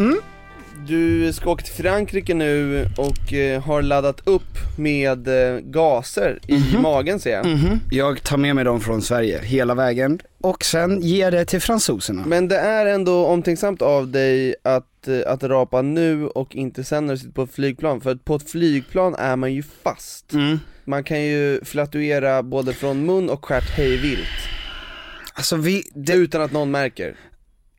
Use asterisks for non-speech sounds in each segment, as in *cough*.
Mm? Du ska åka till Frankrike nu och eh, har laddat upp med eh, gaser i magen ser jag. Mhm. Jag tar med mig dem från Sverige hela vägen och sen ger det till fransoserna. Men det är ändå omtänksamt av dig att, eh, att rapa nu och inte sen när du sitter på ett flygplan, för att på ett flygplan är man ju fast. Mm. Man kan ju flatuera både från mun och stjärt hej vilt, Alltså vi, det, utan att någon märker.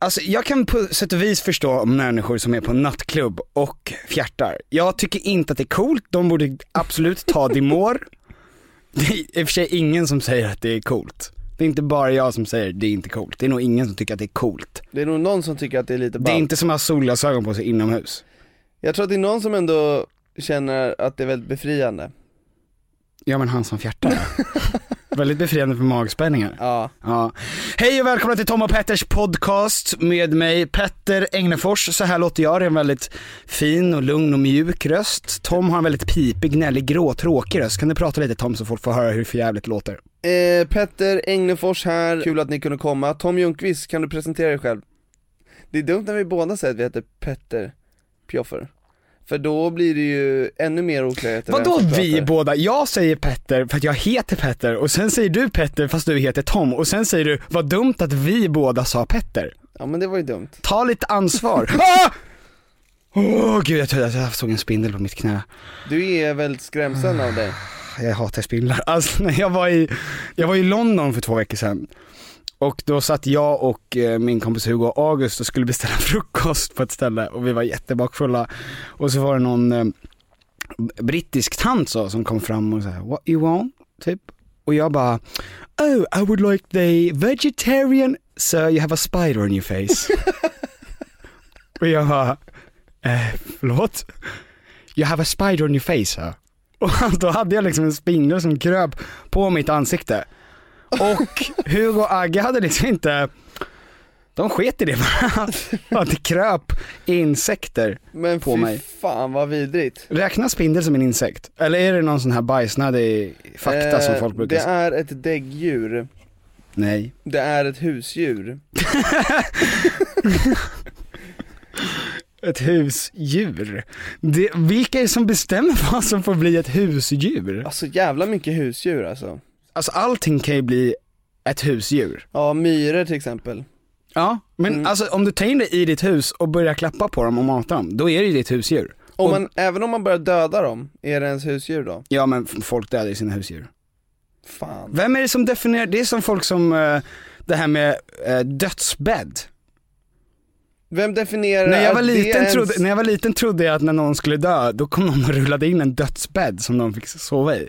Alltså jag kan på sätt och vis förstå människor som är på nattklubb och fjärtar. Jag tycker inte att det är coolt, de borde absolut ta Dimor. *laughs* Det är i och för sig ingen som säger att det är coolt. Det är inte bara jag som säger det är inte coolt, det är nog ingen som tycker att det är coolt. Det är nog någon som tycker att det är lite Det är ballt. inte som att ha solglasögon på sig inomhus. Jag tror att det är någon som ändå känner att det är väldigt befriande. Ja men han som fjärtar. *laughs* Väldigt befriande för magspänningar. Ja. Ja. Hej och välkomna till Tom och Petters podcast med mig Petter Egnefors. Så här låter jag, det är en väldigt fin och lugn och mjuk röst. Tom har en väldigt pipig, gnällig, grå, tråkig röst. Kan du prata lite Tom så folk får höra hur förjävligt det låter? Eh, Petter Engnefors här, kul att ni kunde komma. Tom Ljungqvist, kan du presentera dig själv? Det är dumt när vi båda säger att vi heter Petter Pioffer. För då blir det ju ännu mer oklarheter Vadå vi pratar. båda? Jag säger Petter för att jag heter Petter och sen säger du Petter fast du heter Tom och sen säger du, vad dumt att vi båda sa Petter. Ja men det var ju dumt. Ta lite ansvar. *laughs* ah! Åh gud jag att jag såg en spindel på mitt knä. Du är väldigt skrämseln av dig. Jag hatar spindlar. Alltså när jag var i, jag var i London för två veckor sedan. Och då satt jag och eh, min kompis Hugo och August och skulle beställa *laughs* frukost på ett ställe och vi var jättebakfulla. Och så var det någon eh, brittisk tant så, som kom fram och sa what you want? Typ. Och jag bara oh I would like the vegetarian so you have a spider on your face. *laughs* och jag bara eh, förlåt? You have a spider on your face sir. Och *laughs* då hade jag liksom en spindel som kröp på mitt ansikte. Och Hugo och Agge hade liksom inte, de sket i det bara. Att det kröp insekter Men på mig. fan vad vidrigt. Räknas spindel som en insekt? Eller är det någon sån här bajsnödig fakta som Eh, folk brukar Det säga? är ett däggdjur. Nej. Det är ett husdjur. *laughs* Ett husdjur. Det, vilka är det som bestämmer vad som får bli ett husdjur? Alltså jävla mycket husdjur alltså. Alltså allting kan ju bli ett husdjur. Ja, myror till exempel. Ja, men Mm. alltså om du tar in det i ditt hus och börjar klappa på dem och mata dem, då är det ju ditt husdjur. Om Och- man, även om man börjar döda dem, är det ens husdjur då? Ja men folk dödar ju sina husdjur. Fan. Vem är det som definierar, det är som folk som, eh, det här med eh, dödsbädd. Vem definierar När jag, var liten ens... trodde, när jag var liten trodde jag att när någon skulle dö, då kom någon och rullade in en dödsbädd som de fick sova i.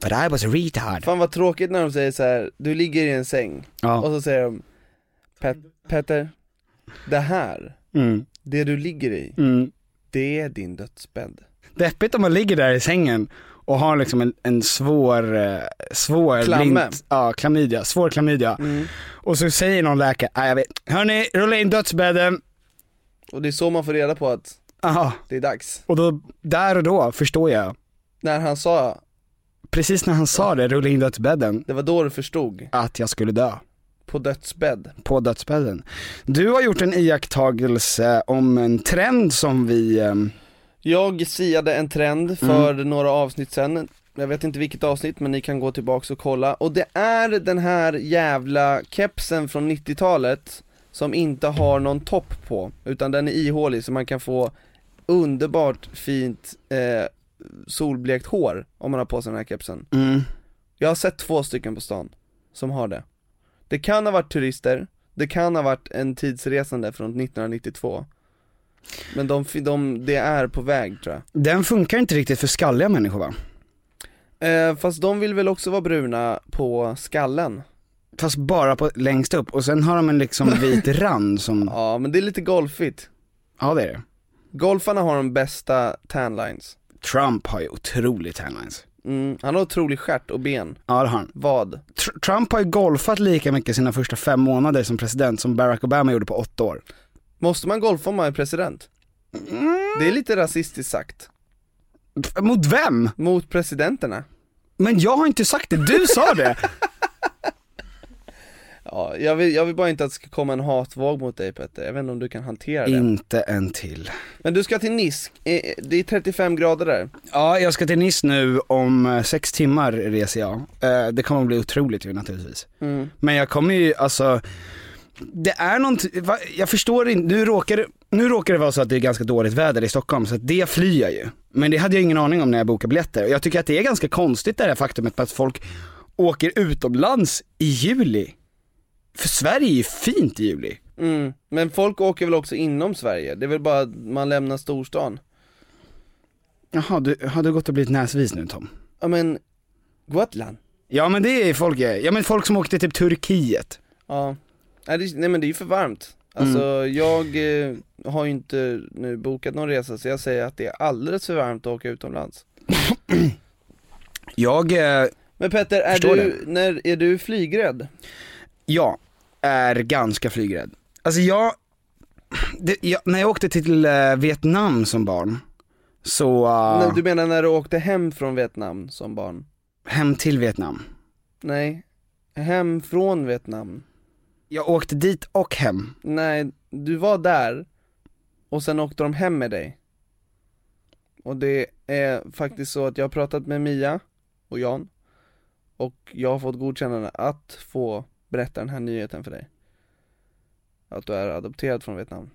But I was a retard. Fan vad tråkigt när de säger så här: du ligger i en säng, och Ja. så säger de Pet Petter, det här, Mm. det du ligger i, Mm. det är din dödsbädd. Deppigt om man ligger där i sängen och har liksom en, en svår, eh, svår Klamme. blint- ja, klamydia, svår klamydia. Mm. Och så säger någon läkare, nej jag vet, hörni, rulla in dödsbädden. Och det är så man får reda på att Aha. det är dags. Och då, där och då förstår jag. När han sa, Precis när han sa det, rulla in dödsbädden, det var då du förstod, att jag skulle dö. på dödsbädd. På dödsbädden. Du har gjort en iakttagelse om en trend som vi, ehm, Jag siade en trend för några avsnitt sen, jag vet inte vilket avsnitt men ni kan gå tillbaks och kolla, och det är den här jävla kepsen från 90-talet som inte har någon topp på, utan den är ihålig så man kan få underbart fint eh, solblekt hår om man har på sig den här kepsen. mm, Jag har sett två stycken på stan som har det. Det kan ha varit turister, det kan ha varit en tidsresande från 1992. Men de, de, det är på väg tror jag. den funkar inte riktigt för skalliga människor va? Eh, fast de vill väl också vara bruna på skallen? Fast bara på, längst upp och sen har de en liksom *laughs* vit rand som, Ja, men det är lite golfigt. ja det är det. Golfarna har de bästa tanlines. Trump har ju otroligt handlines. Mm, han har otrolig stjärt och ben. Ja det har han. Vad? Tr- Trump har ju golfat lika mycket sina första fem månader som president som Barack Obama gjorde på åtta år. Måste man golfa om man är president? Det är lite rasistiskt sagt. Mot vem? Mot presidenterna. Men jag har inte sagt det, du sa det! *laughs* Ja, jag vill, jag vill bara inte att det ska komma en hatvåg mot dig Petter, jag vet inte om du kan hantera det. inte en till. Men du ska till Nice, Eh, det är 35 grader där. Ja, jag ska till Nice nu om eh, sex timmar reser jag. Eh, Det kommer att bli otroligt ju naturligtvis. Mm. Men jag kommer ju, alltså, det är någonting, jag förstår inte, nu råkar, det- nu råkar det vara så att det är ganska dåligt väder i Stockholm så det flyr jag ju. Men det hade jag ingen aning om när jag bokade biljetter. Jag tycker att det är ganska konstigt det här faktumet på att folk åker utomlands i juli. För Sverige är ju fint i juli. Mm. Men folk åker väl också inom Sverige, det är väl bara att man lämnar storstan. Jaha, du, har du gått och blivit näsvis nu Tom? Ja men, Gotland? Ja men det är folk, ja men folk som åkte till typ Turkiet. Ja. Nej, det, nej men det är ju för varmt. Alltså jag eh, har ju inte nu bokat någon resa så jag säger att det är alldeles för varmt att åka utomlands. *clears throat* Jag, eh, Men Petter, är du, när, är du flygrädd? jag är ganska flygrädd. Alltså jag, det, jag när jag åkte till eh, Vietnam som barn, så, eh, Nej, Du menar när du åkte hem från Vietnam som barn? hem till Vietnam. Nej, hem från Vietnam. Jag åkte dit och hem. Nej, du var där och sen åkte de hem med dig. Och det är faktiskt så att jag har pratat med Mia och Jan och jag har fått godkännande att få berätta den här nyheten för dig. Att du är adopterad från Vietnam.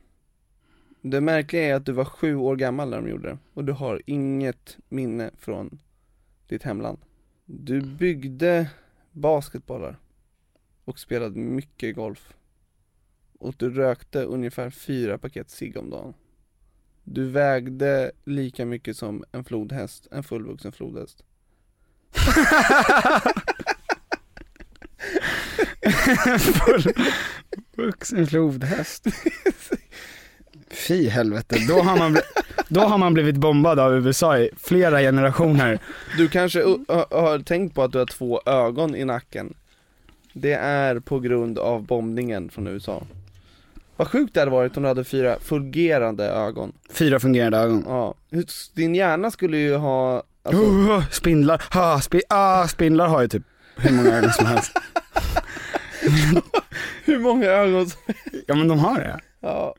Det märkliga är att du var sju år gammal när de gjorde det och du har inget minne från ditt hemland. Du byggde basketbollar och spelade mycket golf och du rökte ungefär fyra paket cigg om dagen. Du vägde lika mycket som en flodhäst, en fullvuxen flodhäst. *laughs* *laughs* Full vuxen flodhäst. Fy helvete, då har, man då har man blivit bombad av USA i flera generationer. Du kanske har tänkt på att du har två ögon i nacken. Det är på grund av bombningen från USA. Vad sjukt det hade varit om du hade fyra fungerande ögon. Fyra fungerande ögon. Ja, din hjärna skulle ju ha, alltså, Oh, spindlar, ha, spi, ah, spindlar har ju typ hur många ögon som helst. *laughs* *laughs* hur många ögon som, Ja men de har det. ja.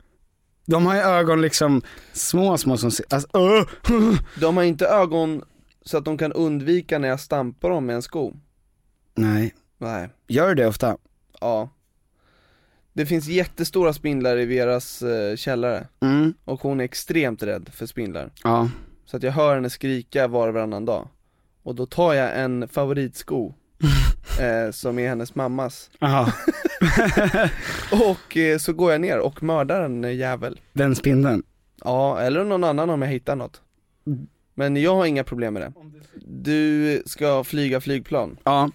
De har ju ögon liksom små, små som ser, alltså, uh, De har inte ögon så att de kan undvika när jag stampar dem med en sko. Nej, Nej. gör det ofta. Ja. Det finns jättestora spindlar i Veras eh, källare Mm, och hon är extremt rädd för spindlar. ja. Så att jag hör henne skrika var och varannan dag. Och då tar jag en favoritsko eh, som är hennes mammas. *laughs* Och eh, så går jag ner och mördar en eh, jävel. den spindeln. Ja, eller någon annan om jag hittar något. Men jag har inga problem med det. Du ska flyga flygplan. Ja.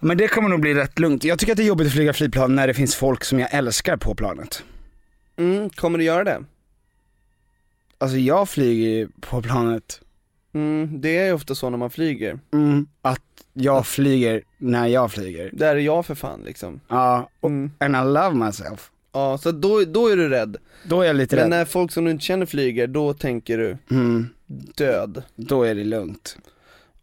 Men det kommer nog bli rätt lugnt. Jag tycker att det är jobbigt att flyga flygplan när det finns folk som jag älskar på planet. Mm, kommer du göra det? Alltså jag flyger på planet, Mm, det är ju ofta så när man flyger. mm, att jag flyger när jag flyger. Där är jag för fan liksom. Ja, och, Mm. and I love myself. Ja, så då, då är du rädd. Då är jag lite Men rädd. när folk som du inte känner flyger, då tänker du Mm, död. då är det lugnt.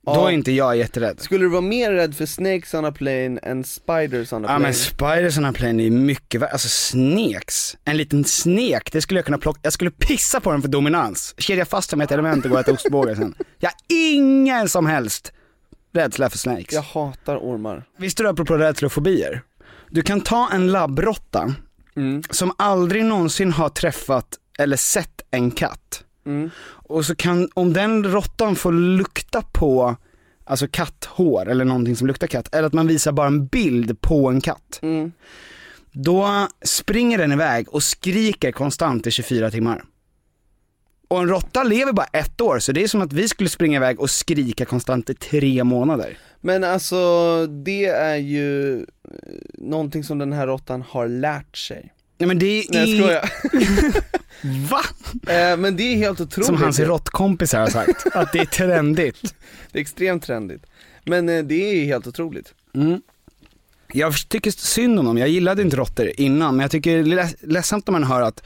Ja. Då är inte jag jätterädd. Skulle du vara mer rädd för snakes on a plane än spiders on a Ja plane? men spiders on a plane är mycket värre, alltså sneks, en liten snek, det skulle jag kunna plocka, jag skulle pissa på den för dominans, kedja fast den med ett element och gå och äta ostbågar sen. Jag har ingen som helst rädsla för snakes. Jag hatar ormar. Visste du apropå rädsla och fobier? Du kan ta en labbråtta Mm. som aldrig någonsin har träffat eller sett en katt. Mm. Och så kan, om den råttan får lukta på, alltså katthår eller någonting som luktar katt, eller att man visar bara en bild på en katt. Mm. Då springer den iväg och skriker konstant i 24 timmar. Och en råtta lever bara ett år, så det är som att vi skulle springa iväg och skrika konstant i tre månader. Men alltså, det är ju eh, någonting som den här råttan har lärt sig. Nej men det är Nej jag skojar. *laughs* Va? eh, men det är helt otroligt. Som hans råttkompisar har sagt, *laughs* att det är trendigt. Det är extremt trendigt. Men eh, det är helt otroligt. Mm. Jag tycker synd om dem, jag gillade inte råttor innan, men jag tycker det är leds- ledsamt när man hör att,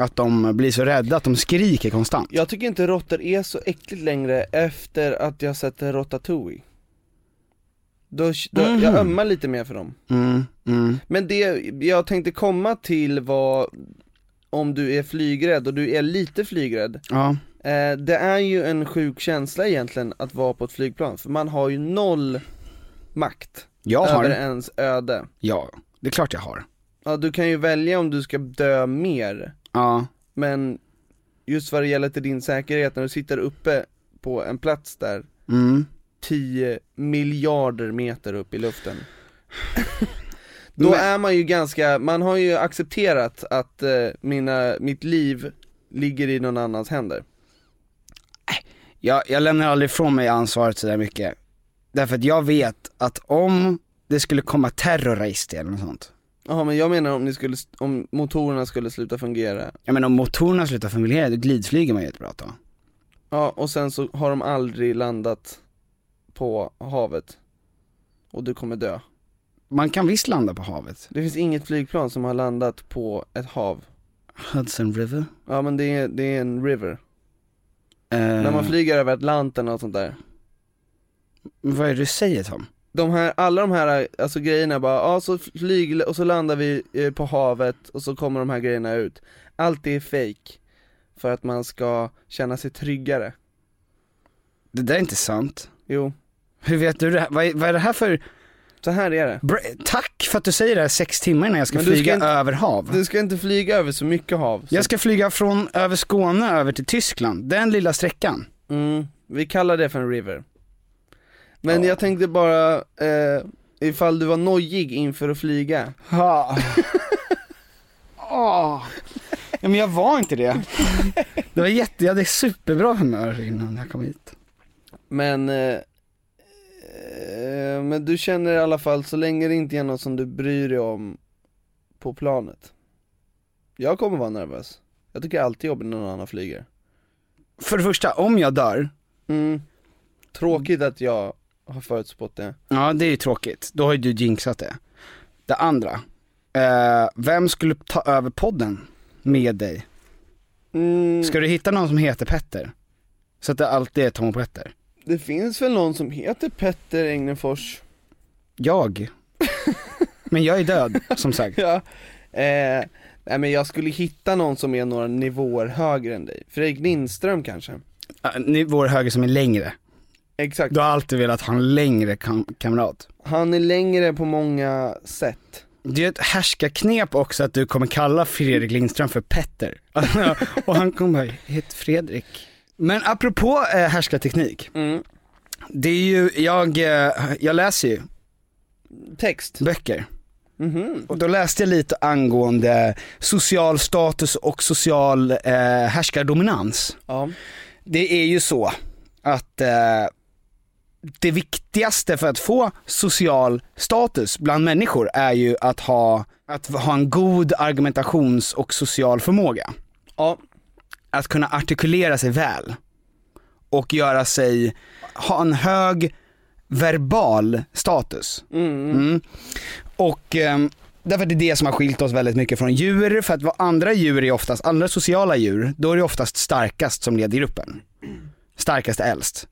att de blir så rädda att de skriker konstant. Jag tycker inte råttor är så äckligt längre efter att jag sett Ratatouille. Då, då, Mhm. Jag ömmar lite mer för dem. Mm, mm. Men det jag tänkte komma till var, om du är flygrädd och du är lite flygrädd, Ja. eh, det är ju en sjuk känsla egentligen att vara på ett flygplan, för man har ju noll makt Jag har, över ens öde. ja, det är klart jag har. Ja, du kan ju välja om du ska dö mer, Ja, men just vad det gäller till din säkerhet när du sitter uppe på en plats där mm. 10 miljarder meter upp i luften *laughs* Då Men- är man ju ganska, man har ju accepterat att eh, mina, mitt liv ligger i någon annans händer Jag, jag lämnar aldrig ifrån mig ansvaret sådär mycket. Därför att jag vet att om det skulle komma terrorister eller något sånt. Jaha men jag menar om ni skulle, om motorerna skulle sluta fungera Jag menar om motorerna slutar fungera, då glidflyger man ju ett bra tag. Ja och sen så har de aldrig landat på havet Och du kommer dö Man kan visst landa på havet. Det finns inget flygplan som har landat på ett hav Hudson River. Ja men det är, det är en river Eh, När man flyger över Atlanten och sånt där men vad är det du säger Tom? De här, alla de här alltså grejerna bara, ja så flyg och så landar vi eh, på havet och så kommer de här grejerna ut Allt är fake För att man ska känna sig tryggare Det där är inte sant. Jo, Hur vet du det här? Vad är, vad är det här för, så här är det Bra- tack för att du säger det här sex timmar innan jag ska du ska flyga inte- över hav. Du ska inte flyga över så mycket hav så, Jag ska flyga från över Skåne över till Tyskland, den lilla sträckan. mm, Vi kallar det för en river Men Ja. jag tänkte bara, eh, ifall du var nojig inför att flyga Ja. Åh. Ja, men jag var inte det. Det var jätte, jag hade superbra humör innan jag kom hit. Men, eh, eh, men du känner i alla fall, så länge det inte är något som du bryr dig om på planet Jag kommer vara nervös Jag tycker alltid jobbigt när någon annan flyger För det första, om jag dör, mm. Tråkigt att jag har förutspått det ja det är ju tråkigt, då har ju du jinxat det. Det andra, eh, vem skulle ta över podden med dig? mm. Ska du hitta någon som heter Petter? Så att det alltid är Tom och Petter? Det finns väl någon som heter Petter Engnefors? Jag? Men jag är död, som sagt. *laughs* Ja eh, Nej men jag skulle hitta någon som är några nivåer högre än dig Fredrik Lindström kanske? Uh, ni, vår höger som är längre. Exakt, Du har alltid velat ha en längre kam- kamrat. han är längre på många sätt Det är ett härskarknep också att du kommer kalla Fredrik Lindström för Petter. *laughs* och han kommer bara, jag heter Fredrik. Men apropå eh, härskarteknik, mm. det är ju, jag, eh, jag läser ju Text? böcker. Mhm. Och då läste jag lite angående social status och social eh, härskardominans. Ja. Det är ju så att eh, det viktigaste för att få social status bland människor är ju att ha, att ha en god argumentations och social förmåga. Ja. Att kunna artikulera sig väl. Och göra sig, ha en hög verbal status. Mm. Mm. Och ehm, därför är det det som har skilt oss väldigt mycket från djur, för att vad andra djur är oftast, andra sociala djur, då är det oftast starkast som leder gruppen. Starkast är äldst.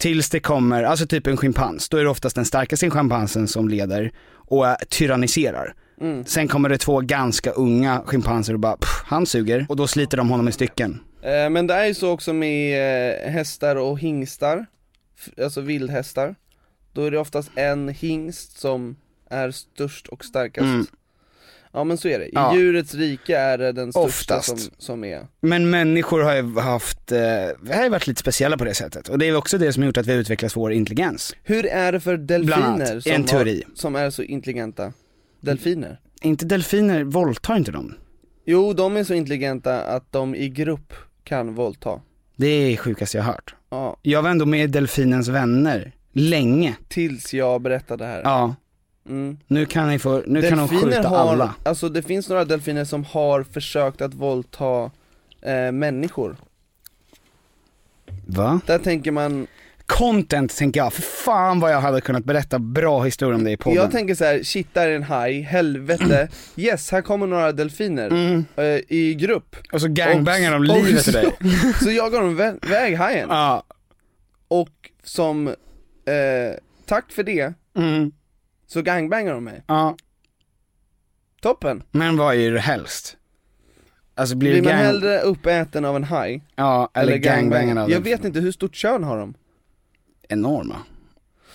Tills det kommer, alltså typ en schimpans, då är det oftast den starkaste schimpansen som leder och äh, tyranniserar. Mm. Sen kommer det två ganska unga schimpanser och bara, "Pff, han suger, och då sliter de honom i stycken. Eh, Men det är ju så också med eh, hästar och hingstar, alltså vildhästar Då är det oftast en hingst som är störst och starkast Mm. Ja men så är det, i Ja. djurets rike är det den största Oftast. som, som är Men människor har ju haft, eh, vi har ju varit lite speciella på det sättet. Och det är också det som har gjort att vi har utvecklat vår intelligens. Hur är det för delfiner annat, som, en teori. Har, som är så intelligenta? Delfiner? Inte delfiner, våldtar inte de? Jo, de är så intelligenta att de i grupp kan våldta Det är sjukaste jag har hört. Ja, Jag var ändå med i Delfinens vänner, länge. tills jag berättade det här Ja, mm. nu kan ni få, nu kan de Delfiner skjuta har, alla. alltså det finns några delfiner som har försökt att våldta eh, människor Va? Där tänker man, Content tänker jag, för fan vad jag hade kunnat berätta bra historia om det i podden. jag tänker så här: shit där är en haj, helvete, *clears throat* yes här kommer några delfiner mm. eh, i grupp Och så gangbangar de livet ur dig. *laughs* så, jagar de vä- iväg hajen, Ja. och som eh, tack för det Mm. Så gangbangar de mig, ja. toppen! Men vad är det helst? Alltså blir, Blir man gang... hellre uppäten av en haj, Ja, eller, gangbangarna av Jag vet inte, hur stort kön har de? Enorma.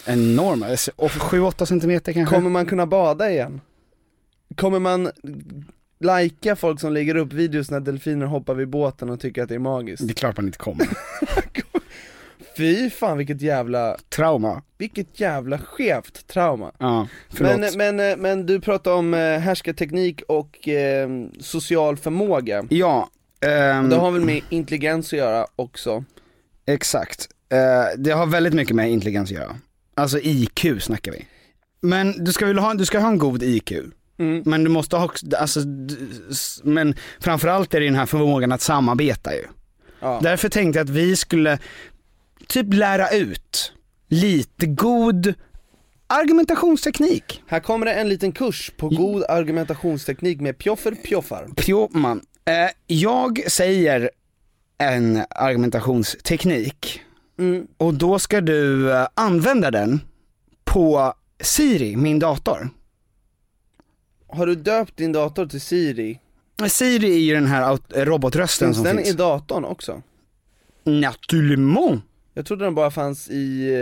Enorma, och 7-8 centimeter kanske? Kommer man kunna bada igen? Kommer man lajka folk som lägger upp videos när delfiner hoppar vid båten och tycker att det är magiskt? Det är klart man inte kommer. *laughs* *laughs* Fy fan vilket jävla, Trauma. vilket jävla skevt trauma Ja, förlåt. men, men, eh, men du pratar om eh, härskarteknik och eh, social förmåga ja, ehm, Det har väl med intelligens att göra också? exakt. Eh, det har väldigt mycket med intelligens att göra. Alltså IQ snackar vi. Men du ska väl ha, du ska ha en god IQ. Mm. Men du måste ha, också- alltså, s- men framförallt är det den här förmågan att samarbeta ju. Ja. Därför tänkte jag att vi skulle typ lära ut lite god argumentationsteknik. Här kommer det en liten kurs på god argumentationsteknik med Pjoffer Pjoffar Pjåman. Eh, jag säger en argumentationsteknik mm. och då ska du eh, använda den på Siri, min dator. Har du döpt din dator till Siri? Siri är ju den här aut- robotrösten Finns som den finns. i datorn också? Naturligtvis. Jag trodde den bara fanns i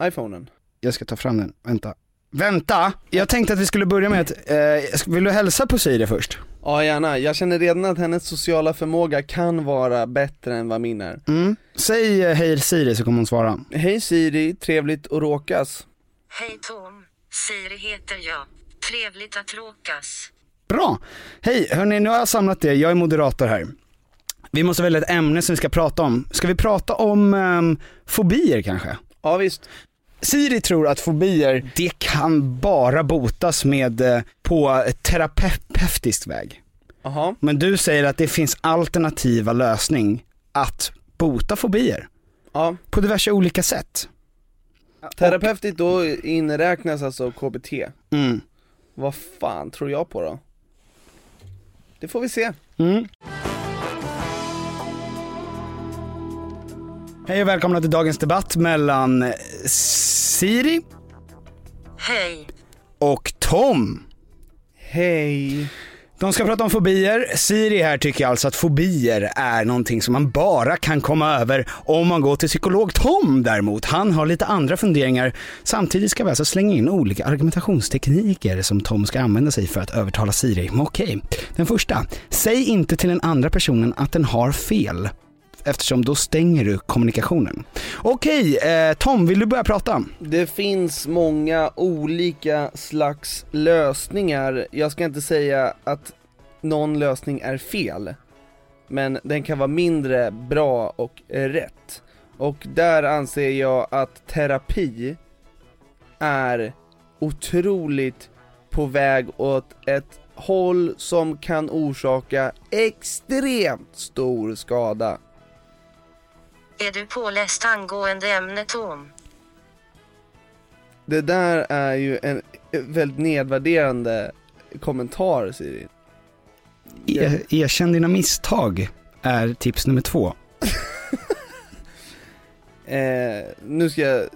eh, iPhonen Jag ska ta fram den, vänta. Vänta! Jag tänkte att vi skulle börja med att, eh, vill du hälsa på Siri först? Ja gärna, jag känner redan att hennes sociala förmåga kan vara bättre än vad min är Mm. Säg eh, hej Siri så kommer hon svara. Hej Siri, trevligt att råkas Hej Tom, Siri heter jag. Trevligt att råkas. Bra! Hej, hörni nu har jag samlat det, jag är moderator här. Vi måste välja ett ämne som vi ska prata om. Ska vi prata om ehm, fobier kanske? Ja visst, Siri tror att fobier, det kan bara botas med, eh, på terapeutisk väg. jaha, Men du säger att det finns alternativa lösning att bota fobier ja på diverse olika sätt. Terapeutiskt då inräknas alltså KBT Mm. Vad fan tror jag på då? Det får vi se Mm. Hej och välkomna till dagens debatt mellan Siri Hej. och Tom. Hej De ska prata om fobier. Siri här tycker alltså att fobier är någonting som man bara kan komma över om man går till psykolog. Tom däremot, han har lite andra funderingar. Samtidigt ska vi alltså slänga in olika argumentationstekniker som Tom ska använda sig för att övertala Siri. Men okej, den första. Säg inte till den andra personen att den har fel eftersom då stänger du kommunikationen. Okej, eh, Tom, vill du börja prata? Det finns många olika slags lösningar. Jag ska inte säga att någon lösning är fel, men den kan vara mindre bra och rätt. Och där anser jag att terapi är otroligt på väg åt ett håll som kan orsaka extremt stor skada. Är du påläst angående ämnet Tom? Det där är ju en väldigt nedvärderande kommentar Siri. E- erkänn dina misstag är tips nummer två. *laughs* Eh, nu ska jag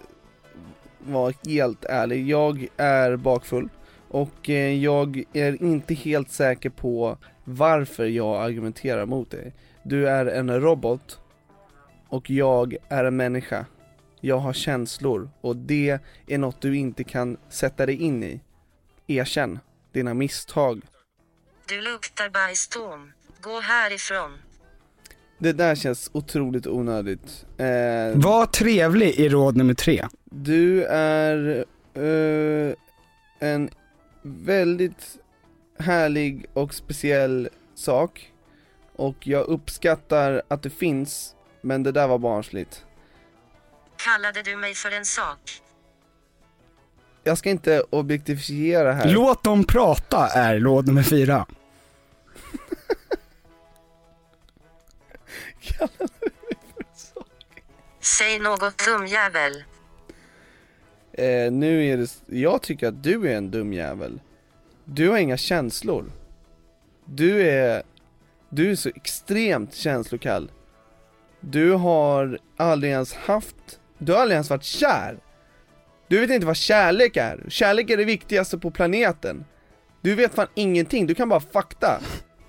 vara helt ärlig, jag är bakfull och eh, jag är inte helt säker på varför jag argumenterar mot dig. Du är en robot och jag är en människa. Jag har känslor och det är något du inte kan sätta dig in i. Erkänn dina misstag. Du luktar bajs Tom. Gå härifrån. Det där känns otroligt onödigt. Eh, Var trevlig i råd nummer tre. Du är eh, en väldigt härlig och speciell sak och jag uppskattar att du finns, men det där var barnsligt. Kallade du mig för en sak? Jag ska inte objektifiera här. Låt dem prata är råd nummer fyra. *laughs* Säg något dumjävel. Eh, nu är det, jag tycker att du är en dum jävel. Du har inga känslor. Du är, du är så extremt känslokall. Du har aldrig ens haft, du har aldrig ens varit kär. Du vet inte vad kärlek är. Kärlek är det viktigaste på planeten. Du vet fan ingenting, du kan bara fakta.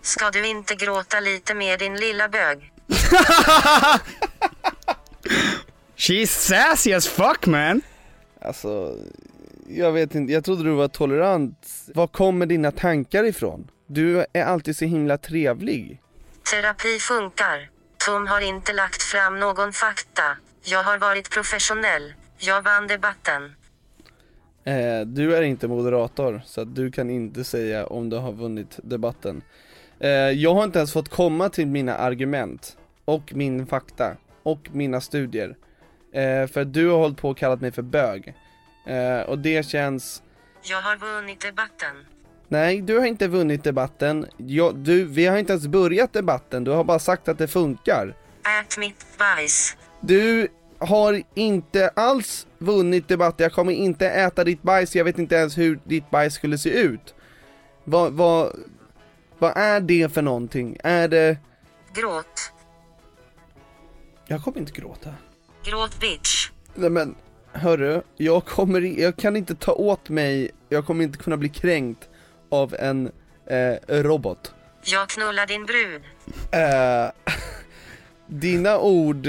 Ska du inte gråta lite mer din lilla bög? *laughs* She's sassy as fuck man. Alltså, jag vet inte, jag trodde du var tolerant. Var kommer dina tankar ifrån? Du är alltid så himla trevlig. Terapi funkar. Tom har inte lagt fram någon fakta. Jag har varit professionell. Jag vann debatten. Eh, du är inte moderator, så du kan inte säga om du har vunnit debatten. Eh, jag har inte ens fått komma till mina argument, och min fakta, och mina studier. Eh, för du har hållit på och kallat mig för bög. Eh, och det känns, Jag har vunnit debatten. Nej du har inte vunnit debatten, jag, du, vi har inte ens börjat debatten, du har bara sagt att det funkar. Ät mitt bajs. Du har inte alls vunnit debatten, jag kommer inte äta ditt bajs, jag vet inte ens hur ditt bajs skulle se ut. Vad, vad, vad är det för någonting? Är det... Gråt. Jag kommer inte gråta. Gråt bitch. Nej men, hörru, jag kommer jag kan inte ta åt mig, jag kommer inte kunna bli kränkt av en eh, robot. Jag knullar din brud. Eh, *laughs* dina ord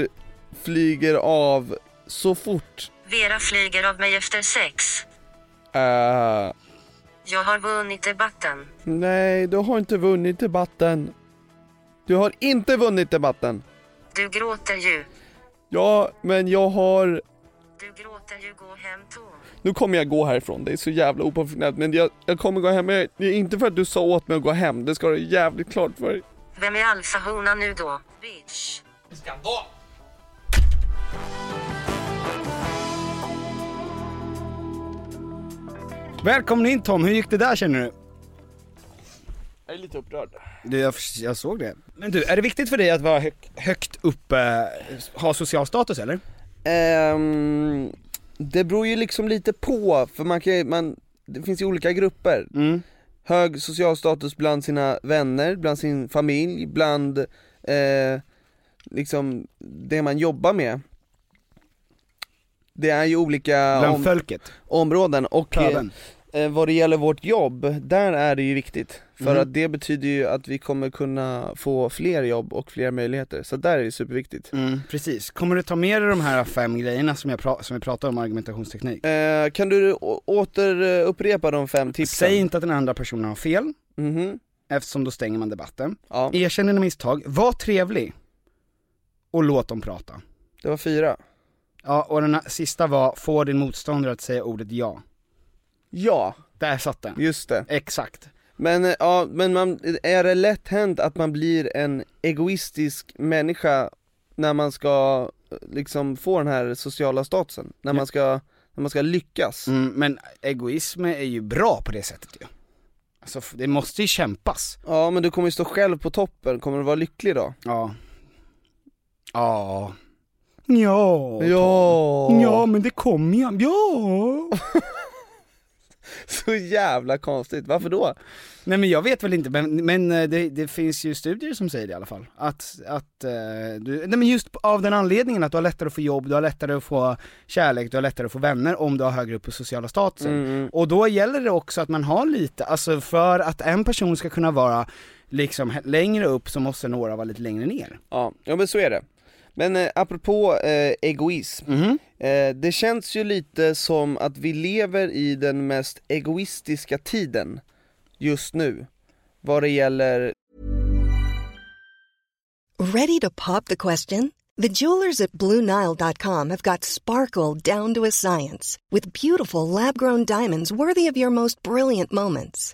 flyger av så fort. Vera flyger av mig efter sex. Eh, Jag har vunnit debatten. nej, du har inte vunnit debatten. Du har inte vunnit debatten. Du gråter ju. Ja, men jag har... Du gråter ju. Gå hem Tom. Nu kommer jag gå härifrån, det är så jävla oprofessionellt men jag, jag kommer gå hem, det är inte för att du sa åt mig att gå hem, det ska du jävligt klart för dig. Vem är alfahona nu då? Bitch. Välkommen in Tom, hur gick det där känner du? Jag är lite upprörd. du jag, jag såg det. Men du, är det viktigt för dig att vara hög, högt uppe, ha social status eller? Ehm, det beror ju liksom lite på, för man kan man, det finns ju olika grupper. Mm. Hög social status bland sina vänner, bland sin familj, bland eh, liksom det man jobbar med. Det är ju olika om, områden och eh, pöbeln. Eh, vad det gäller vårt jobb, där är det ju viktigt. För Mhm. att det betyder ju att vi kommer kunna få fler jobb och fler möjligheter, så där är det superviktigt. Mm, precis. Kommer du ta med dig de här fem grejerna som, jag pra- som vi pratade om argumentationsteknik? Eh, kan du å- återupprepa de fem tipsen? Säg inte att den andra personen har fel, Mhm, eftersom då stänger man debatten. ja. Erkänn dina misstag, var trevlig. och låt dem prata. Det var fyra. Ja, och den sista var, få din motståndare att säga ordet ja. Ja, Där satt den. just det. Exakt. Men, eh, ja, men man, är det lätt hänt att man blir en egoistisk människa när man ska eh, liksom få den här sociala statusen? När man ska, när man ska lyckas? Mm, men egoism är ju bra på det sättet ju. Alltså f- det måste ju kämpas. Ja men du kommer ju stå själv på toppen, kommer du vara lycklig då? Ja. Ja. Ja. Ja! Ja men det kommer jag, ja. *laughs* *laughs* Så jävla konstigt, varför då? Nej men jag vet väl inte, men, men eh, det, det finns ju studier som säger det i alla fall. Att, att eh, du, nej men just av den anledningen att du har lättare att få jobb, du har lättare att få kärlek, du har lättare att få vänner om du har högre upp på sociala statusen. Mm. Och då gäller det också att man har lite, alltså för att en person ska kunna vara liksom längre upp så måste några vara lite längre ner. Ja, ja men så är det. Men eh, apropå eh, egoism, Mhm. eh, det känns ju lite som att vi lever i den mest egoistiska tiden just nu, vad det gäller Ready to pop the question? The jewelers at BlueNile.com have got sparkle down to a science with beautiful lab grown diamonds worthy of your most brilliant moments.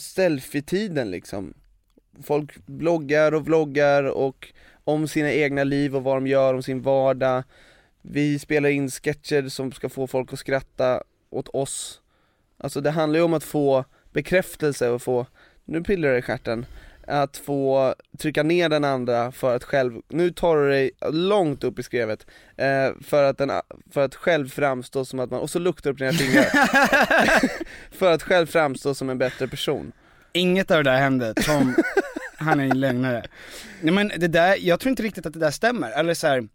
selfie-tiden liksom. Folk bloggar och vloggar och om sina egna liv och vad de gör, om sin vardag. Vi spelar in sketcher som ska få folk att skratta åt oss. Alltså det handlar ju om att få bekräftelse och få, nu pillar det i stjärten, att få trycka ner den andra för att själv, nu tar du dig långt upp i skrevet, eh, för, att den, för att själv framstå som att man, och så luktar du på dina fingrar, *laughs* för att själv framstå som en bättre person. Inget av det där hände, Tom, han är en lögnare. Nej men det där, jag tror inte riktigt att det där stämmer, eller så här.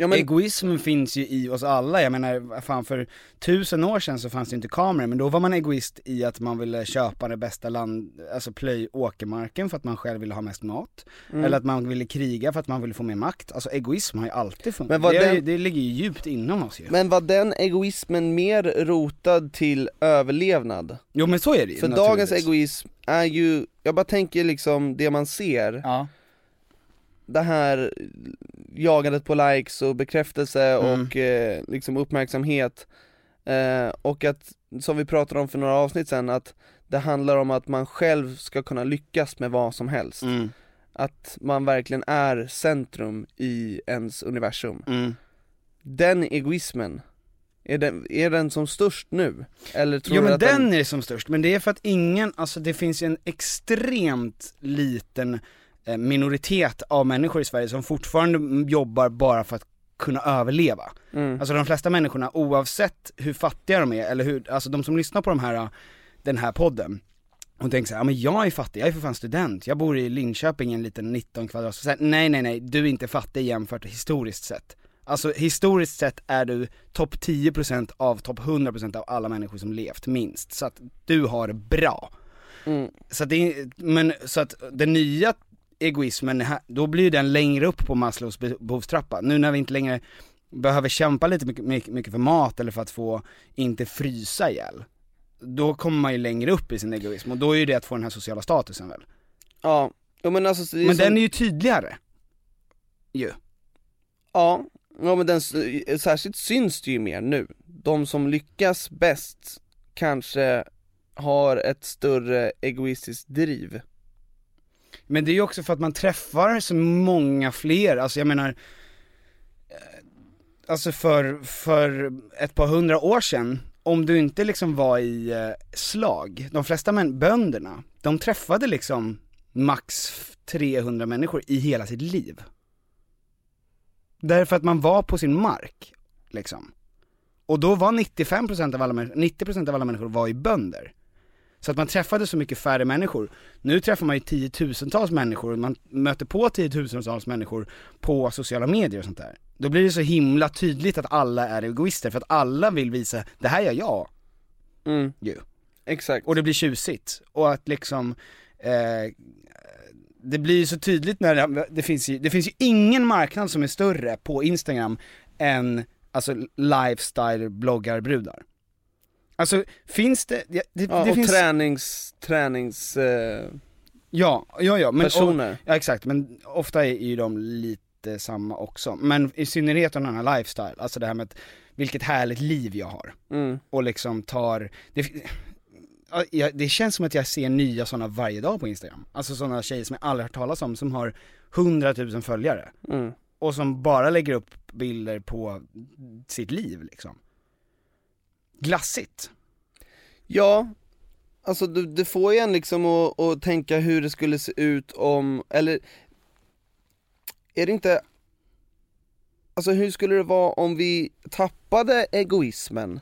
Ja, men- Egoism finns ju i oss alla, jag menar fan för tusen år sedan så fanns det inte kameror, men då var man egoist i att man ville köpa det bästa land, alltså plöj åkermarken för att man själv ville ha mest mat. Mm. Eller att man ville kriga för att man ville få mer makt. Alltså egoism har ju alltid funnits. Men det, den- det ligger ju djupt inom oss ju. Men var den egoismen mer rotad till överlevnad? Jo men så är det ju För dagens egoism är ju, jag bara tänker liksom det man ser, Ja. Det här jagandet på likes och bekräftelse Mm. och eh, liksom uppmärksamhet eh, och att, som vi pratade om för några avsnitt sen, att det handlar om att man själv ska kunna lyckas med vad som helst. Mm. Att man verkligen är centrum i ens universum. Mm. Den egoismen, är den, är den som störst nu? Eller tror Jo du men att den är som störst, men det är för att ingen, alltså det finns en extremt liten minoritet av människor i Sverige som fortfarande jobbar bara för att kunna överleva. Mm. Alltså de flesta människorna, oavsett hur fattiga de är, eller hur, alltså de som lyssnar på de här, den här podden, och tänker såhär, ja men jag är fattig, jag är för fan student, jag bor i Linköping i en liten 19 kvadrat, så här, nej nej nej, du är inte fattig jämfört historiskt sett. Alltså historiskt sett är du topp 10% av topp 100% av alla människor som levt, minst. Så att du har det bra. Mm. Så att det är, men så att den nya egoismen, då blir den längre upp på Maslows be- behovstrappa. Nu när vi inte längre behöver kämpa lite mycket, mycket, för mat eller för att få inte frysa ihjäl. Då kommer man ju längre upp i sin egoism och då är ju det att få den här sociala statusen väl. Ja, ja men alltså Men som, den är ju tydligare. Ju. Ja, ja men den, särskilt syns det ju mer nu. De som lyckas bäst kanske har ett större egoistiskt driv. Men det är ju också för att man träffar så många fler, alltså jag menar eh, Alltså för, för ett par hundra år sedan, om du inte liksom var i eh, slag, de flesta män, bönderna, de träffade liksom max 300 människor i hela sitt liv. Därför att man var på sin mark, liksom. Och då var 95% av alla människor, 90% av alla människor var ju bönder. Så att man träffade så mycket färre människor. Nu träffar man ju tiotusentals människor, man möter på tiotusentals människor på sociala medier och sånt där. Då blir det så himla tydligt att alla är egoister, för att alla vill visa, det här gör jag Mm, ju. exakt. Och det blir tjusigt. Och att liksom, eh, det blir ju så tydligt när det, det finns ju, det finns ju ingen marknad som är större på Instagram än, alltså lifestyle-bloggarbrudar. Alltså finns det, det, det, ja, det och finns tränings, tränings, eh, Ja, ja, ja, men, och, personer. ja exakt, men ofta är ju de lite samma också. Men i synnerhet om den här lifestyle, alltså det här med att, vilket härligt liv jag har. Mm. Och liksom tar, det, ja, det känns som att jag ser nya sådana varje dag på Instagram. Alltså sådana tjejer som jag aldrig hört talas om, som har 100 000 följare. Mm. Och som bara lägger upp bilder på sitt liv liksom. Glassigt. Ja, alltså det, det får ju en liksom att, att tänka hur det skulle se ut om, eller är det inte, alltså hur skulle det vara om vi tappade egoismen?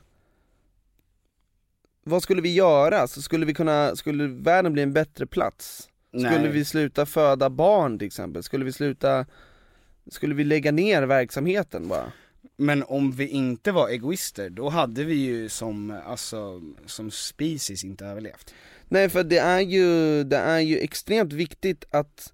Vad skulle vi göra? Så skulle vi kunna, skulle världen bli en bättre plats? Skulle Nej. vi sluta föda barn till exempel? Skulle vi sluta, skulle vi lägga ner verksamheten bara? Men om vi inte var egoister, då hade vi ju som, alltså, som species inte överlevt. Nej för det är ju, det är ju extremt viktigt att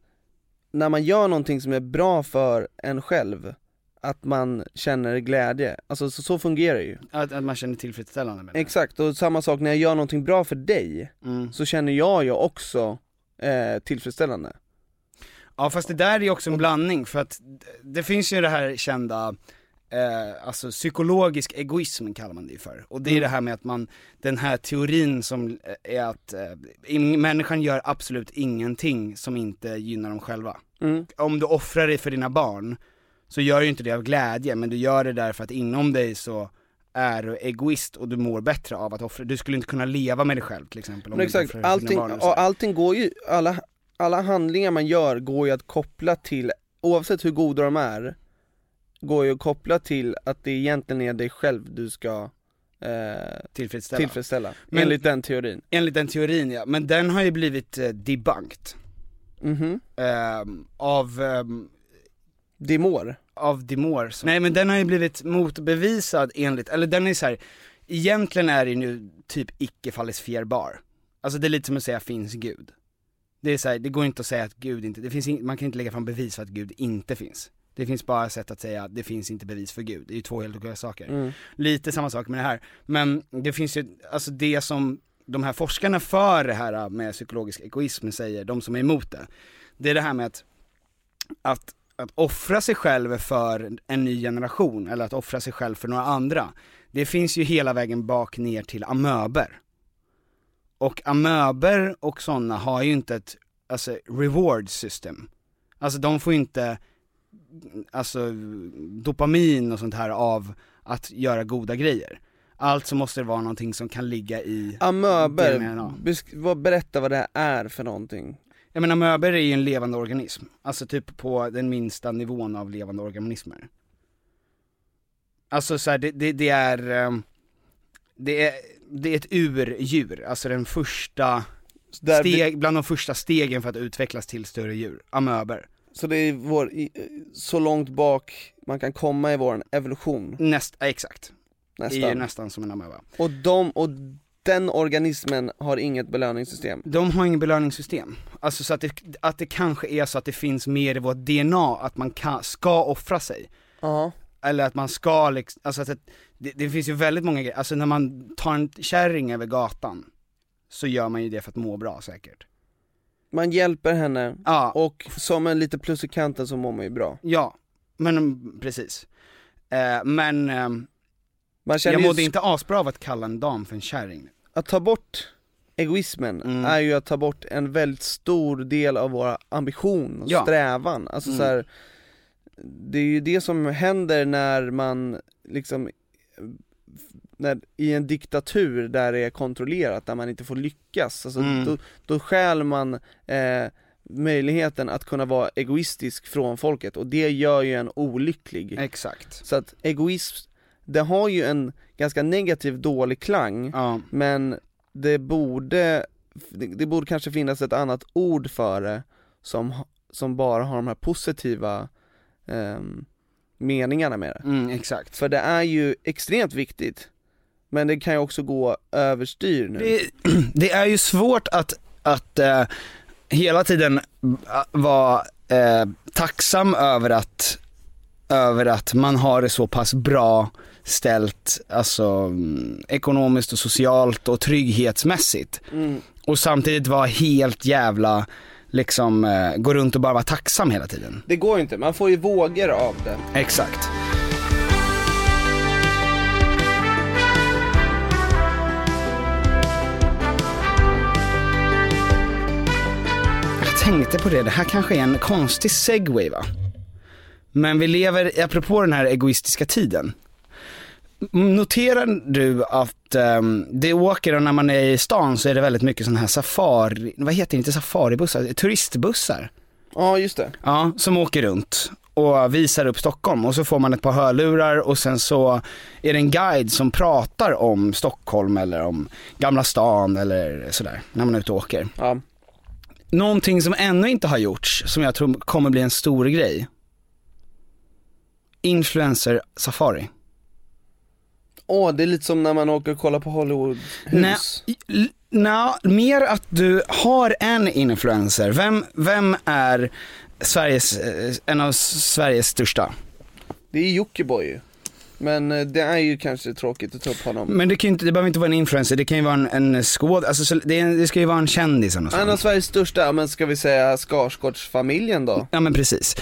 när man gör någonting som är bra för en själv, att man känner glädje, alltså så, så fungerar det ju Att, att man känner tillfredsställande med det. Exakt, och samma sak när jag gör någonting bra för dig, Mm. så känner jag ju också eh, tillfredsställande Ja fast det där är ju också en blandning, för att det finns ju det här kända, eh, alltså psykologisk egoism kallar man det ju för. Och det är Mm. det här med att man, den här teorin som är att eh, människan gör absolut ingenting som inte gynnar dem själva. mm. Om du offrar dig för dina barn, så gör du inte det av glädje, men du gör det därför att inom dig så är du egoist och du mår bättre av att offra, du skulle inte kunna leva med dig själv till exempel om Men du exakt, dina allting, barn och allting går ju, alla, alla handlingar man gör går ju att koppla till, oavsett hur goda de är, går ju att koppla till att det egentligen är dig själv du ska eh, Tillfredsställa. tillfredsställa, Men- enligt den teorin Enligt den teorin ja, men den har ju blivit eh, debunked. Mhm. Ehm, av, ehm, Dimor? Av Dimor. Som, nej men den har ju blivit motbevisad enligt, eller den är så här. egentligen är den ju typ icke falsifierbar. Alltså det är lite som att säga finns Gud. Det är så här, det går inte att säga att Gud inte, det finns in, man kan inte lägga fram bevis för att Gud inte finns. Det finns bara sätt att säga att det finns inte bevis för Gud, det är ju två helt olika saker. Mm. Lite samma sak med det här, men det finns ju, alltså det som de här forskarna för det här med psykologisk egoism säger, de som är emot det, det är det här med att, att, att offra sig själv för en ny generation, eller att offra sig själv för några andra, det finns ju hela vägen bak ner till amöber. Och amöber och sådana har ju inte ett, alltså reward system. Alltså de får inte, alltså dopamin och sånt här av att göra goda grejer. Alltså måste det vara någonting som kan ligga i Amöber, besk- berätta vad det är för någonting. Jag menar amöber är ju en levande organism, alltså typ på den minsta nivån av levande organismer. Alltså så här, det, det, det är, ehm, det är, det är ett urdjur, alltså den första steg, bland de första stegen för att utvecklas till större djur, amöber. Så det är vår, så långt bak man kan komma i vår evolution, Näst, exakt. nästan. Är nästan som en amöba. Och de, och den organismen har inget belöningssystem. De har ingen belöningssystem. Alltså så att det, att det kanske är så att det finns mer i vårt DNA, att man kan, ska offra sig. Ja. Eller att man ska liksom, alltså att det, det finns ju väldigt många grejer, alltså när man tar en kärring över gatan, så gör man ju det för att må bra säkert. Man hjälper henne, Ja, och som en lite plus i kanten så mår man ju bra. ja, men mm, precis. Eh, men ehm, Man jag ju mådde s- inte asbra av att kalla en dam för en kärring. Att ta bort egoismen Mm. är ju att ta bort en väldigt stor del av våra ambition och Ja. strävan, alltså Mm. så här, Det är ju det som händer när man liksom när, i en diktatur där det är kontrollerat, där man inte får lyckas, alltså Mm. då, då stjäl man eh, möjligheten att kunna vara egoistisk från folket och det gör ju en olycklig. Exakt. Så att egoism, det har ju en ganska negativ dålig klang, Ja, men det borde, det, det borde kanske finnas ett annat ord för det som, som bara har de här positiva ehm, meningarna med det. mm, exakt. För det är ju extremt viktigt, men det kan ju också gå överstyr nu. Det, *clears throat* det är ju svårt att, att eh, hela tiden vara eh, tacksam över att, över att man har det så pass bra ställt, alltså mm, ekonomiskt och socialt och trygghetsmässigt. Mm. Och samtidigt vara helt jävla, liksom, eh, gå runt och bara vara tacksam hela tiden. Det går ju inte, man får ju vågor av det. Exakt. Tänkte på det, det här kanske är en konstig segway va? Men vi lever, apropå den här egoistiska tiden. Noterar du att ehm, det åker, och när man är i stan så är det väldigt mycket sådana här safari, vad heter det, inte safaribussar, turistbussar. Ja just det. Ja, som åker runt och visar upp Stockholm och så får man ett par hörlurar och sen så är det en guide som pratar om Stockholm eller om Gamla stan eller sådär när man är ute och åker. Ja. Någonting som ännu inte har gjorts, som jag tror kommer bli en stor grej. Influencer safari. Åh, det är lite som när man åker och kollar på Hollywoodhus. Nej, mer att du har en influencer. Vem, vem är Sveriges, eh, en av Sveriges största? Det är Jockiboi. Men eh, det är ju kanske tråkigt att ta upp honom. Men det, kan inte, det behöver inte vara en influencer, det kan ju vara en, en skåd, alltså så, det, det ska ju vara en kändis eller En av sånt. Sveriges största, men ska vi säga Skarsgårdsfamiljen då? Ja men precis.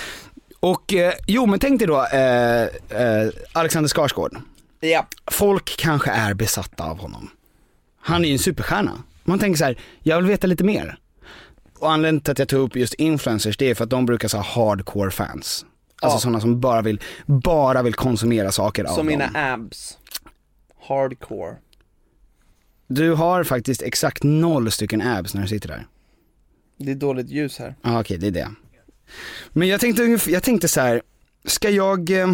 Och eh, jo men tänk dig då eh, eh, Alexander Skarsgård. Ja. Folk kanske är besatta av honom. Han är ju en superstjärna. Man tänker så här, jag vill veta lite mer. Och anledningen till att jag tog upp just influencers, det är för att de brukar säga hardcore fans. Alltså Ja. sådana som bara vill, bara vill konsumera saker av Som dem. mina abs. Hardcore. Du har faktiskt exakt noll stycken abs när du sitter där. Det är dåligt ljus här. Ja okej, det är det. Men jag tänkte, jag tänkte så här, ska jag, eh,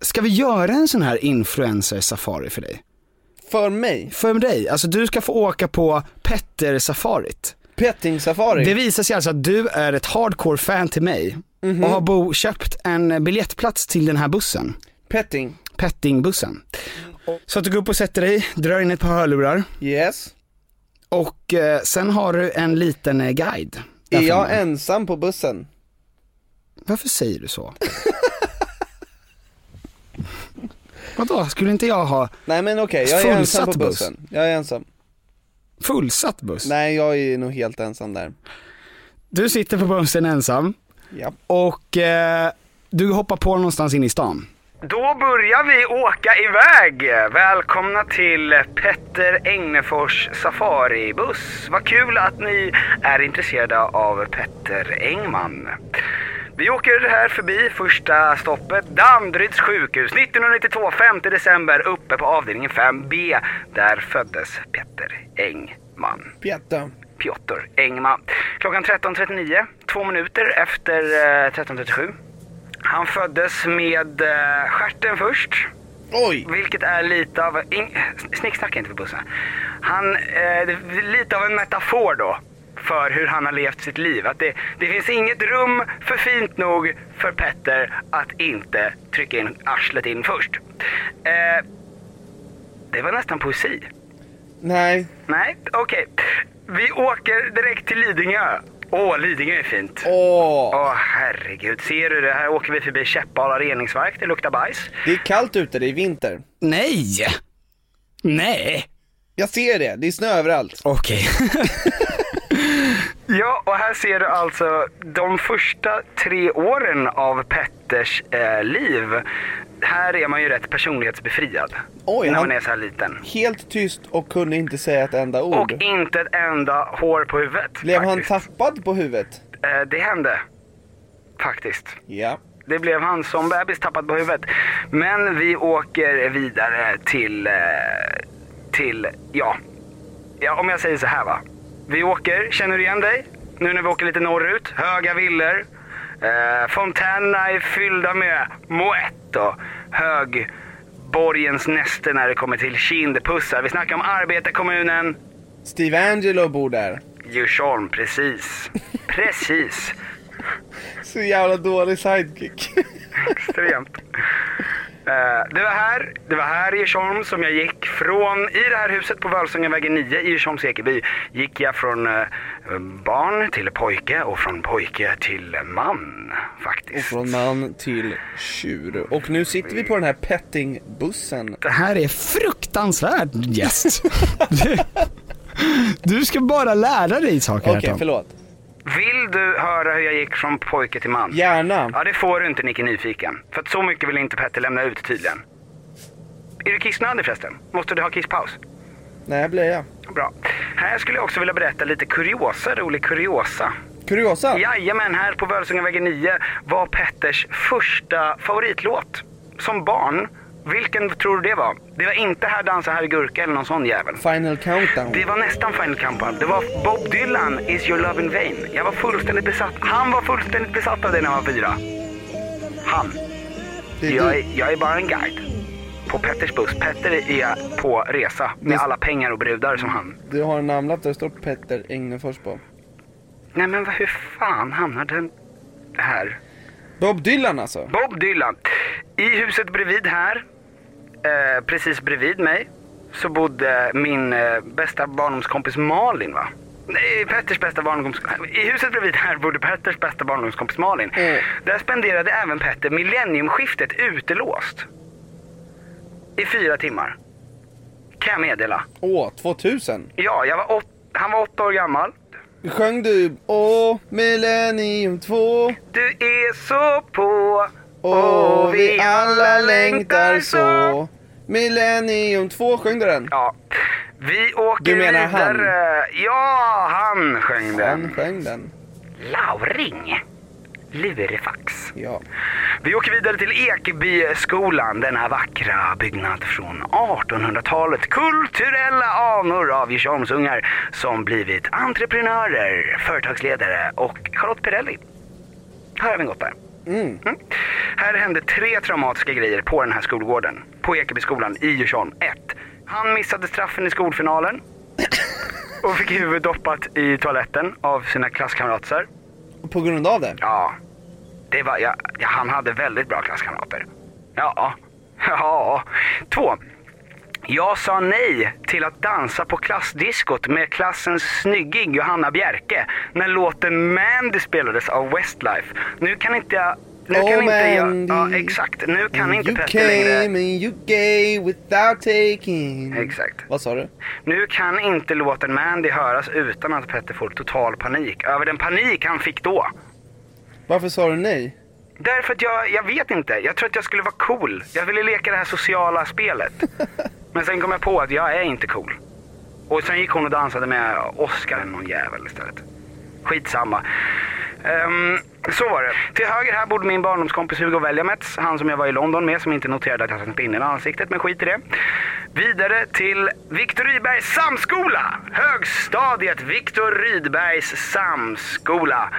ska vi göra en sån här influencer safari för dig? För mig, För dig, alltså du ska få åka på Petter-safarit. petting safari. Det visar sig alltså att du är ett hardcore fan till mig Mhm. och har Bo köpt en biljettplats till den här bussen. Petting. Pettingbussen. Så att du går upp och sätter dig, drar in ett par hörlurar Yes. och eh, sen har du en liten eh, guide. Är jag framme. ensam på bussen? Varför säger du så? *laughs* Vadå, skulle inte jag ha Nej men okej, jag är ensam på buss. bussen. Jag är ensam. fullsatt buss? Nej jag är nog helt ensam där. Du sitter på bussen ensam Ja. och eh, du hoppar på någonstans in i stan. Då börjar vi åka iväg. Välkomna till Petter Engnefors safaribuss. Vad kul att ni är intresserade av Petter Engman. Vi åker här förbi första stoppet, Danderyds sjukhus, 1992, 5 december, uppe på avdelningen 5B. Där föddes Petter Engman. Pjätta. Piotr Engman. Klockan 13.39, två minuter efter eh, 13.37. Han föddes med eh, stjärten först, Oj! vilket är lite av... In, snicksnacka inte på bussen. Han, eh, lite av en metafor då för hur han har levt sitt liv. Att det, det finns inget rum för fint nog för Petter att inte trycka in arslet in först. Eh, det var nästan poesi. Nej. Nej, okej. Vi åker direkt till Lidingö. Åh, Lidingö är fint. Åh! Åh herregud, ser du det? Här åker vi förbi Käppala reningsverk, det luktar bajs. Det är kallt ute, det är vinter. Nej! Nej! Jag ser det, det är snö överallt. Okej. *laughs* ja, och här ser du alltså de första tre åren av Petters eh, liv. Här är man ju rätt personlighetsbefriad. Oj, när han- man är så här liten. Helt tyst och kunde inte säga ett enda ord. Och inte ett enda hår på huvudet. Blev han faktiskt. tappad på huvudet? Eh, det hände. Faktiskt. Ja. Det blev han som bebis tappad på huvudet. Men vi åker vidare till, eh, till, ja. ja, om jag säger så här va. Vi åker, känner du igen dig? Nu när vi åker lite norrut, höga villor. Eh, fontänerna är fyllda med moett och högborgens näste när det kommer till kindpussar. Vi snackar om arbetarkommunen Steve Angelo bor där. Djursholm, precis. Precis. Så jävla dålig sidekick. *laughs* Extremt. Eh, det, var här, det var här i Djursholm som jag gick från, i det här huset på Völsungavägen 9 i Djursholms Ekeby, gick jag från eh, barn till pojke och från pojke till man Och faktiskt. från man till tjur. Och nu sitter vi på den här pettingbussen. Det här är fruktansvärt gäst. *laughs* du, du ska bara lära dig saker Okej, Tom. förlåt. Vill du höra hur jag gick från pojke till man? Gärna. Ja, det får du inte Nicke Nyfiken. För att så mycket vill inte Petter lämna ut tydligen. Är du kissnödig förresten? Måste du ha kisspaus? Nej, blöja. Bra. Här skulle jag också vilja berätta lite kuriosa, rolig kuriosa. Kuriosa. Jajamän, här på Völsungavägen 9 var Petters första favoritlåt som barn. Vilken tror du det var? Det var inte Här dansar Harry Gurka eller någon sån jävel. Final countdown. Det var nästan Final Countdown. Det var Bob Dylan, Is your love in vain. Jag var fullständigt besatt. Han var fullständigt besatt av det när han var fyra. Han. Det är Jag är, jag är bara en guide. På Petters buss. Petter är på resa med alla pengar och brudar som han. Du har en namnlapp där det står Petter Engnefors på. Nej men vad- hur fan hamnade den här? Bob Dylan alltså? Bob Dylan. I huset bredvid här, eh, precis bredvid mig, så bodde min eh, bästa barndomskompis Malin va? Nej, Petters bästa barndomskompis. I huset bredvid här bodde Petters bästa barndomskompis Malin. Mm. Där spenderade även Petter millenniumskiftet utelåst. I fyra timmar. Kan jag meddela. Åh, 2000. Ja, jag var åt, han var åtta år gammal. Sjöng du Åh, Millennium 2 Du är så på och vi alla längtar så Millennium 2, sjöng du den? Ja. Vi åker Du menar han? vidare. Ja, han sjöng den. Han sjöng den. Lauring. Lurifax. Ja. Vi åker vidare till Ekebyskolan, denna vackra byggnad från 1800-talet. Kulturella anor av Djursholmsungar som blivit entreprenörer, företagsledare och Charlotte Perrelli. Här har vi gått där. Mm. Mm. Här hände tre traumatiska grejer på den här skolgården. På Ekebyskolan i Djursholm. 1. Han missade straffen i skolfinalen. *coughs* Och fick huvudet doppat i toaletten av sina klasskamrater. På grund av det? Ja. Det var, ja, ja, han hade väldigt bra klasskamrater. Ja, ja. Två. Jag sa nej till att dansa på klassdiskot med klassens snygging Johanna Bjerke när låten Mandy spelades av Westlife. Nu kan inte jag... Nu Oh, kan inte jag... Ja, exakt. Nu kan inte Petter längre... and you gave without taking. Exakt. Vad sa du? Nu kan inte låten Mandy höras utan att Petter får total panik över den panik han fick då. Varför sa du nej? Därför att jag, jag vet inte. Jag tror att jag skulle vara cool. Jag ville leka det här sociala spelet. *laughs* Men sen kom jag på att jag är inte cool. Och sen gick hon och dansade med Oscar, någon jävel istället. Skitsamma. Um, så var det. Till höger här bodde min barndomskompis Hugo Veljamets. Han som jag var i London med som inte noterade att jag hade en pinne i ansiktet, men skit i det. Vidare till Viktor Rydbergs samskola. Högstadiet Viktor Rydbergs samskola.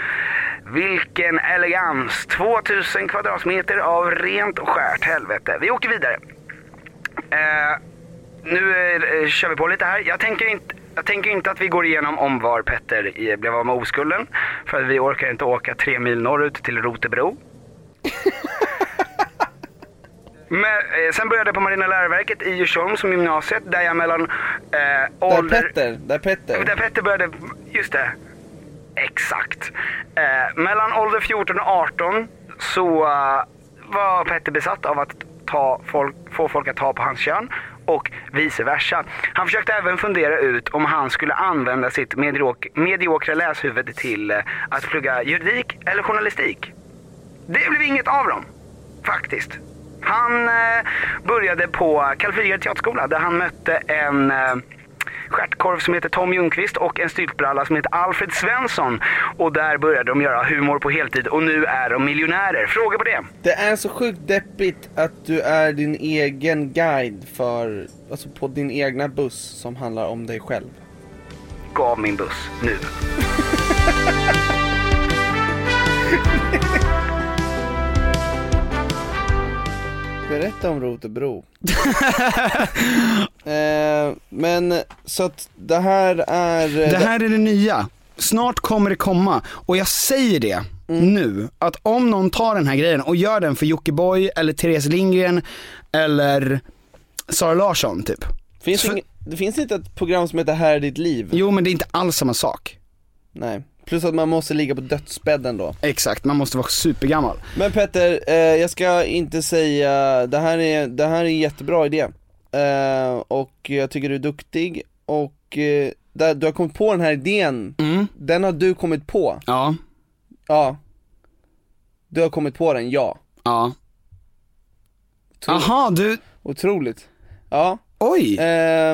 Vilken elegans! 2000 kvadratmeter av rent och skärt helvete. Vi åker vidare. Uh, nu uh, kör vi på lite här. Jag tänker, inte, jag tänker inte att vi går igenom om var Petter blev av med oskulden. För vi orkar inte åka tre mil norrut till Rotebro. *laughs* Men, eh, sen började jag på Marina läroverket i Djursholm som gymnasiet där jag mellan eh, Där ålder... Petter, där Petter. Där Petter började, just det. Exakt. Eh, mellan ålder 14 och 18 så eh, var Petter besatt av att ta folk, få folk att ta på hans kön och vice versa. Han försökte även fundera ut om han skulle använda sitt mediok mediokra läshuvud till eh, att plugga juridik eller journalistik. Det blev inget av dem, faktiskt. Han eh, började på Kalfyra teaterskola där han mötte en eh, stjärtkorv som heter Tom Ljungqvist och en styltbralla som heter Alfred Svensson. Och där började de göra humor på heltid och nu är de miljonärer. Fråga på det? Det är så sjukt deppigt att du är din egen guide för, alltså på din egna buss som handlar om dig själv. Gav min buss nu. *laughs* Berätta om Rotebro. *laughs* eh, men så att det här är... Det här är det nya. Snart kommer det komma. Och jag säger det nu, att om någon tar den här grejen och gör den för Jockiboi eller Therese Lindgren eller Sara Larsson typ. Finns Så- ing, det finns inte ett program som heter Här är ditt liv? Jo men det är inte alls samma sak. Nej. Plus att man måste ligga på dödsbädden då. Exakt, man måste vara supergammal. Men Petter, eh, jag ska inte säga, det här är, det här är en jättebra idé. Eh, och jag tycker du är duktig och eh, där, du har kommit på den här idén, Mm. den har du kommit på. Ja, Ja. Du har kommit på den, ja. ja. Tro- Aha, du, Otroligt. Ja. Oj. Eh,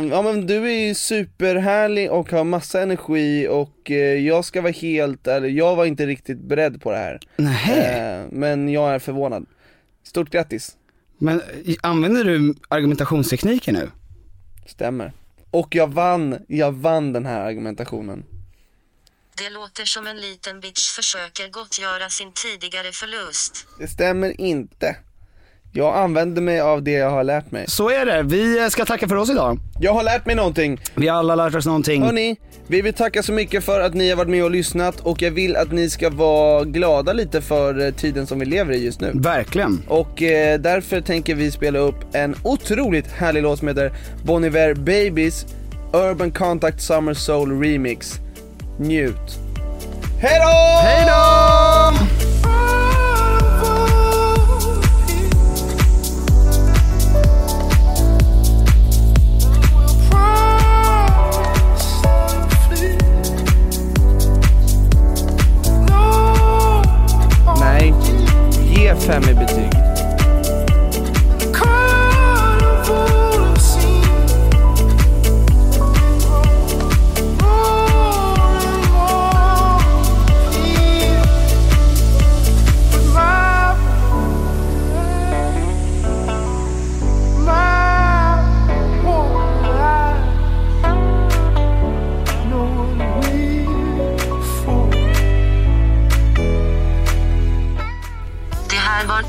ja men du är ju superhärlig och har massa energi och eh, jag ska vara helt ärlig, jag var inte riktigt beredd på det här. Nej. Eh, men jag är förvånad. Stort grattis. Men använder du argumentationstekniken nu? Stämmer. Och jag vann, jag vann den här argumentationen. Det låter som en liten bitch försöker gottgöra sin tidigare förlust. Det stämmer inte. Jag använder mig av det jag har lärt mig. Så är det, vi ska tacka för oss idag. Jag har lärt mig någonting. Vi har alla lärt oss någonting. Hörni, vi vill tacka så mycket för att ni har varit med och lyssnat och jag vill att ni ska vara glada lite för eh, tiden som vi lever i just nu. Verkligen. Och eh, därför tänker vi spela upp en otroligt härlig låt som heter Bon Iver Babies Urban Contact Summer Soul Remix. Njut. Hejdå! Hejdå! Nej, ge fem i betyg.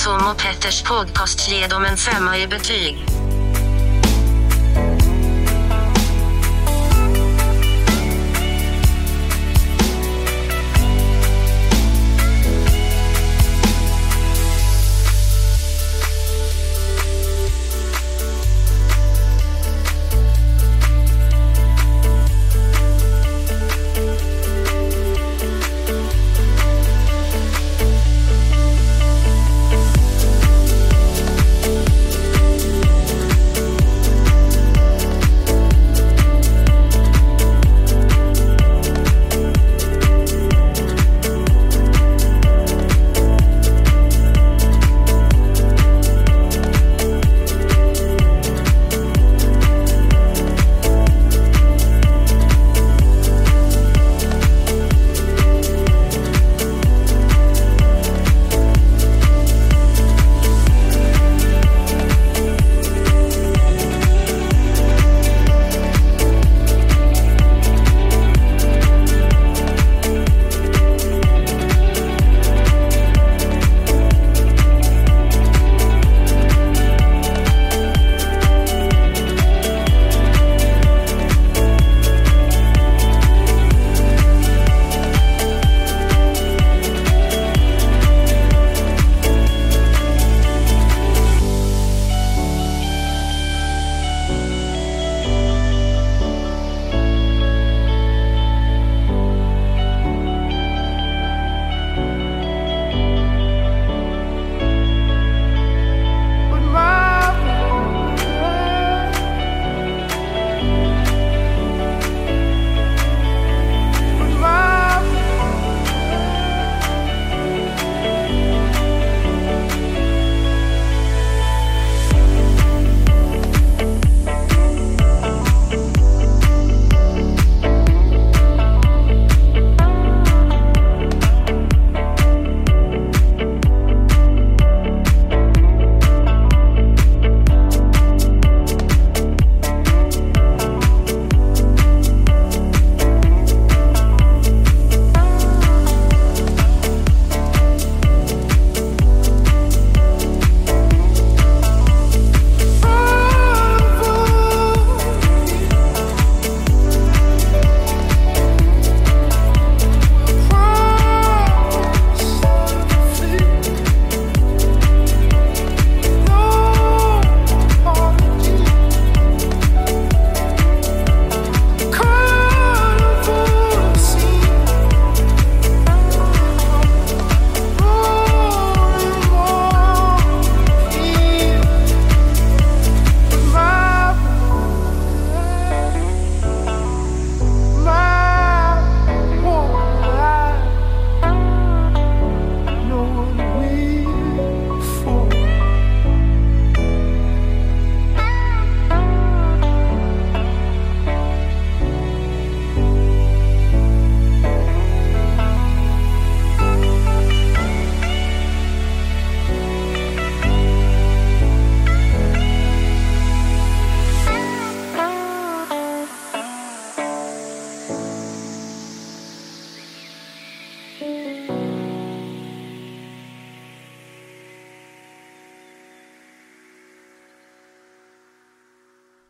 Här Tom och Petters podcast Ge dem en femma i betyg.